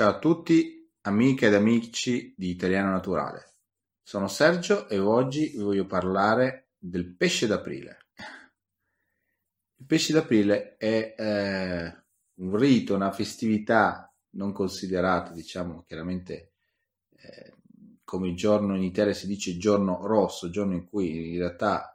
Ciao a tutti, amiche ed amici di Italiano Naturale. Sono Sergio e oggi vi voglio parlare del pesce d'aprile. Il pesce d'aprile è eh, un rito, una festività non considerata, diciamo chiaramente eh, come il giorno in Italia si dice giorno rosso, giorno in cui in realtà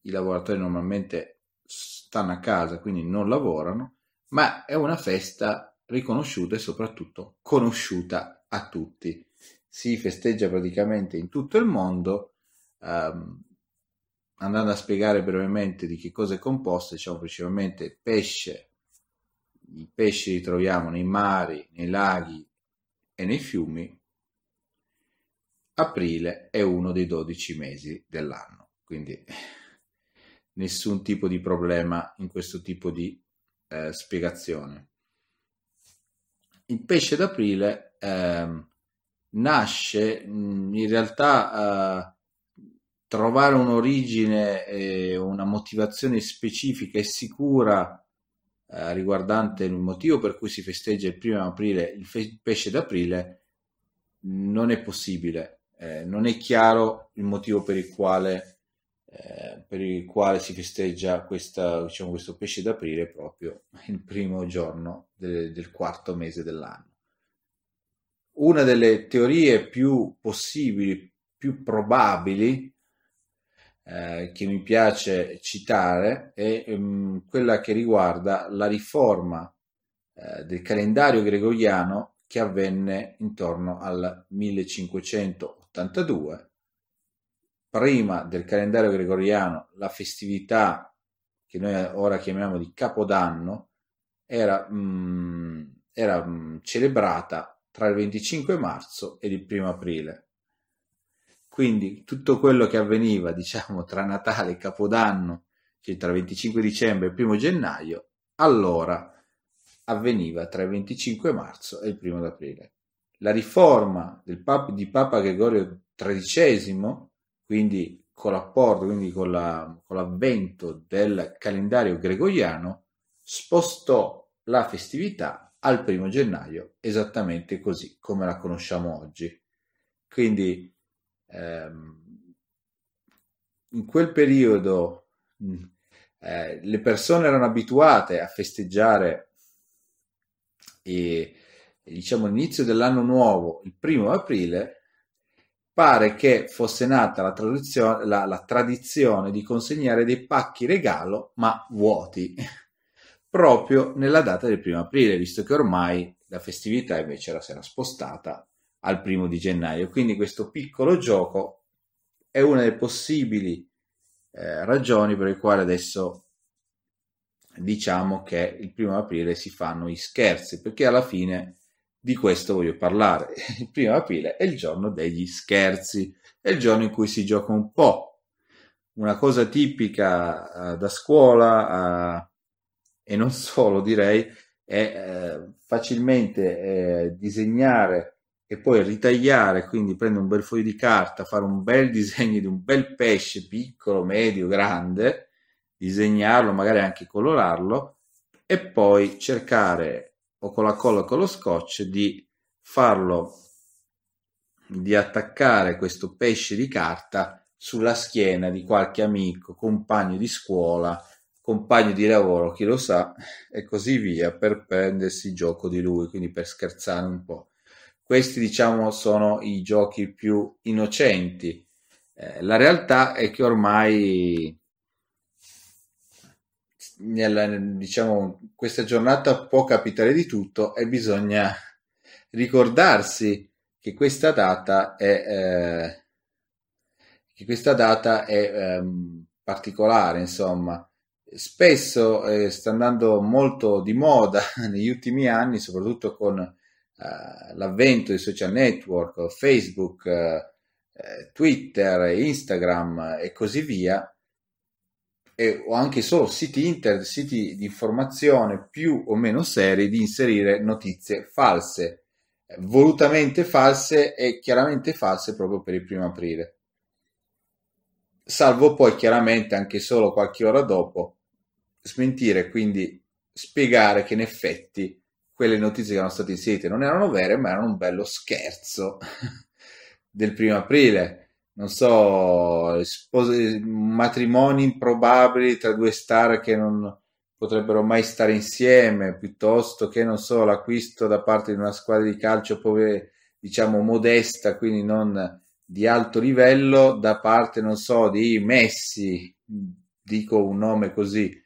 i lavoratori normalmente stanno a casa, quindi non lavorano, ma è una festa riconosciuta e soprattutto conosciuta a tutti. Si festeggia praticamente in tutto il mondo. Um, andando a spiegare brevemente di che cosa è composto, diciamo principalmente pesce. I pesci li troviamo nei mari, nei laghi e nei fiumi. Aprile è uno dei 12 mesi dell'anno, quindi nessun tipo di problema in questo tipo di eh, spiegazione il pesce d'aprile eh, nasce in realtà eh, trovare un'origine e una motivazione specifica e sicura eh, riguardante il motivo per cui si festeggia il primo aprile il fe- pesce d'aprile non è possibile. Eh, non è chiaro il motivo per il quale eh, per il quale si festeggia questa, diciamo, questo pesce d'aprile proprio il primo giorno de, del quarto mese dell'anno. Una delle teorie più possibili, più probabili, eh, che mi piace citare è um, quella che riguarda la riforma eh, del calendario gregoriano che avvenne intorno al 1582 prima del calendario gregoriano la festività che noi ora chiamiamo di Capodanno era, mh, mm, era mh, mm, celebrata tra il 25 marzo ed il primo aprile. Quindi tutto quello che avveniva, diciamo, tra Natale e Capodanno, cioè tra il 25 dicembre e il primo gennaio, allora avveniva tra il 25 marzo e il primo aprile. La riforma Papa, di Papa Gregorio XIII quindi con l'apporto, quindi con, la, con l'avvento del calendario gregoriano, spostò la festività al primo gennaio, esattamente così come la conosciamo oggi. Quindi ehm, in quel periodo eh, le persone erano abituate a festeggiare e, diciamo l'inizio dell'anno nuovo il primo aprile pare che fosse nata la, la, la tradizione di consegnare dei pacchi regalo, ma vuoti, proprio nella data del primo aprile, visto che ormai la festività invece era, si era spostata al primo di gennaio. Quindi questo piccolo gioco è una delle possibili eh, ragioni per le quali adesso diciamo che il primo aprile si fanno i scherzi, perché alla fine di questo voglio parlare. Il primo aprile è il giorno degli scherzi, è il giorno in cui si gioca un po'. Una cosa tipica uh, da scuola uh, e non solo direi è uh, facilmente disegnare e poi ritagliare, quindi prendere un bel foglio di carta, fare un bel disegno di un bel pesce piccolo, medio, grande, disegnarlo, magari anche colorarlo e poi cercare o con la colla con lo scotch di farlo, di attaccare questo pesce di carta sulla schiena di qualche amico, compagno di scuola, compagno di lavoro, chi lo sa, e così via, per prendersi gioco di lui, quindi per scherzare un po'. Questi, diciamo, sono i giochi più innocenti. Eh, la realtà è che ormai nella, diciamo, questa giornata può capitare di tutto e bisogna ricordarsi che questa data è, eh, che questa data è ehm, particolare, insomma. Spesso eh, sta andando molto di moda negli ultimi anni, soprattutto con eh, l'avvento dei social network, Facebook, eh, Twitter, Instagram e così via, e, o anche solo siti internet, siti di informazione più o meno seri di inserire notizie false, eh, volutamente false e chiaramente false proprio per il primo aprile. Salvo poi chiaramente anche solo qualche ora dopo smentire, quindi spiegare che in effetti quelle notizie che erano state inserite non erano vere, ma erano un bello scherzo del primo aprile. Non so, spose, matrimoni improbabili tra due star che non potrebbero mai stare insieme, piuttosto che, non so, l'acquisto da parte di una squadra di calcio, diciamo, modesta, quindi non di alto livello, da parte, non so, di Messi, dico un nome così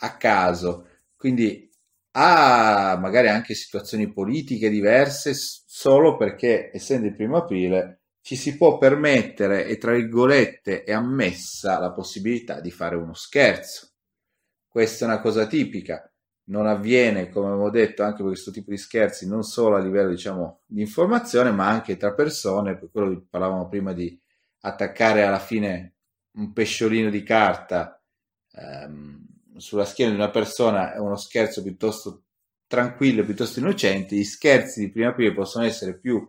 a caso. Quindi ha magari anche situazioni politiche diverse solo perché essendo il primo aprile ci si può permettere e tra virgolette è ammessa la possibilità di fare uno scherzo. Questa è una cosa tipica, non avviene, come avevo detto, anche per questo tipo di scherzi, non solo a livello diciamo di informazione, ma anche tra persone, per quello che parlavamo prima di attaccare alla fine un pesciolino di carta ehm, sulla schiena di una persona è uno scherzo piuttosto tranquillo, piuttosto innocente, gli scherzi di prima aprile possono essere più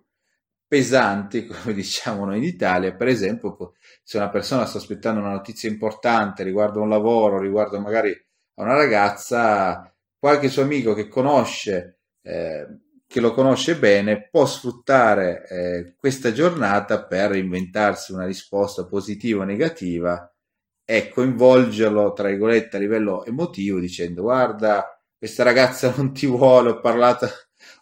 pesanti, come diciamo noi in Italia, per esempio se una persona sta aspettando una notizia importante riguardo un lavoro, riguardo magari a una ragazza, qualche suo amico che conosce, eh, che lo conosce bene, può sfruttare eh, questa giornata per inventarsi una risposta positiva o negativa e coinvolgerlo, tra virgolette, a livello emotivo, dicendo guarda, questa ragazza non ti vuole, ho parlato,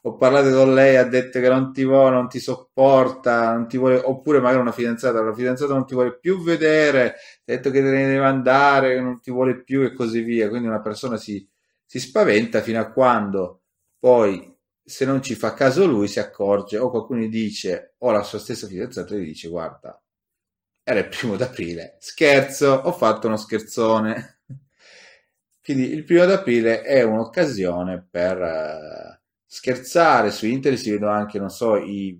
ho parlato con lei, ha detto che non ti vuole, non ti sopporta, non ti vuole, oppure magari una fidanzata, la fidanzata non ti vuole più vedere, ha detto che te ne deve andare, non ti vuole più e così via. Quindi una persona si, si spaventa fino a quando poi se non ci fa caso lui si accorge o qualcuno gli dice o la sua stessa fidanzata gli dice guarda era il primo d'aprile. Scherzo, ho fatto uno scherzone. Quindi il primo d'aprile è un'occasione per uh, scherzare su internet, si vedono anche, non so, i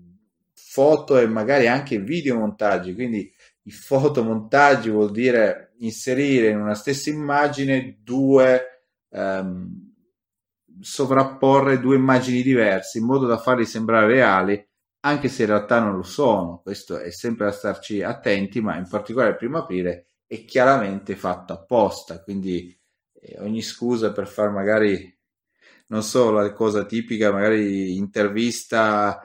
foto e magari anche videomontaggi, quindi i fotomontaggi vuol dire inserire in una stessa immagine due, um, sovrapporre due immagini diverse in modo da farli sembrare reali anche se in realtà non lo sono, questo è sempre da starci attenti, ma in particolare il primo aprile è chiaramente fatto apposta, quindi eh, ogni scusa per far magari, non so, la cosa tipica, magari intervista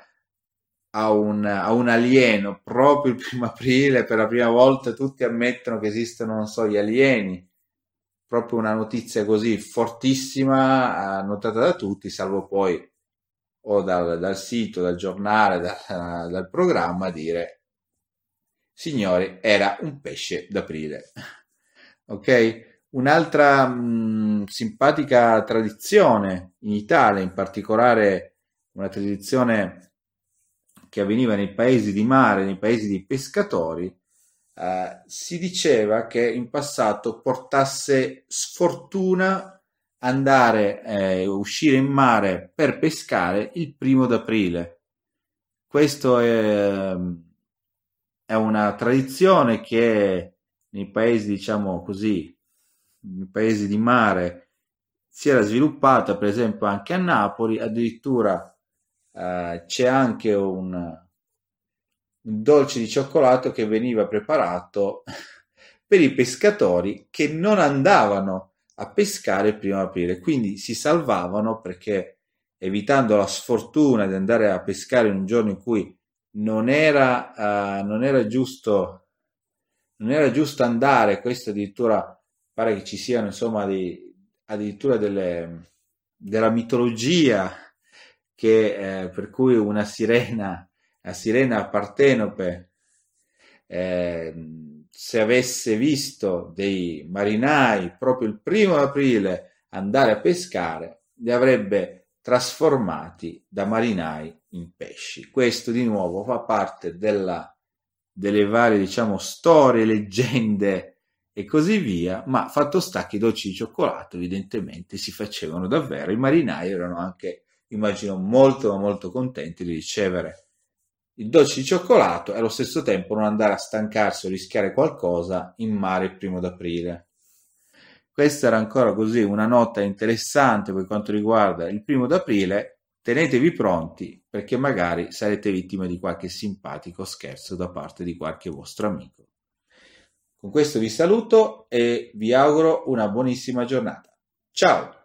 a un, a un alieno proprio il primo aprile, per la prima volta tutti ammettono che esistono, non so, gli alieni, proprio una notizia così fortissima, notata da tutti, salvo poi o dal, dal sito, dal giornale, da, dal programma dire signori, era un pesce d'aprile. ok? Un'altra mh, simpatica tradizione in Italia, in particolare una tradizione che avveniva nei paesi di mare, nei paesi di pescatori, eh, si diceva che in passato portasse sfortuna andare, eh, uscire in mare per pescare il primo d'aprile. Questo è, è una tradizione che nei paesi, diciamo così, paesi di mare si era sviluppata, per esempio anche a Napoli, addirittura eh, c'è anche un, un dolce di cioccolato che veniva preparato per i pescatori che non andavano a pescare il primo aprile, quindi si salvavano perché evitando la sfortuna di andare a pescare in un giorno in cui non era, uh, non era giusto non era giusto andare, questo addirittura pare che ci siano insomma di, addirittura delle, della mitologia che, eh, per cui una sirena, la sirena partenope eh, se avesse visto dei marinai proprio il primo aprile andare a pescare, li avrebbe trasformati da marinai in pesci. Questo di nuovo fa parte della, delle varie, diciamo, storie, leggende e così via, ma fatto sta che i dolci di cioccolato evidentemente si facevano davvero. I marinai erano anche, immagino, molto molto contenti di ricevere il dolce di cioccolato e allo stesso tempo non andare a stancarsi o rischiare qualcosa in mare il primo d'aprile. Questa era ancora così una nota interessante per quanto riguarda il primo d'aprile. Tenetevi pronti perché magari sarete vittime di qualche simpatico scherzo da parte di qualche vostro amico. Con questo vi saluto e vi auguro una buonissima giornata. Ciao!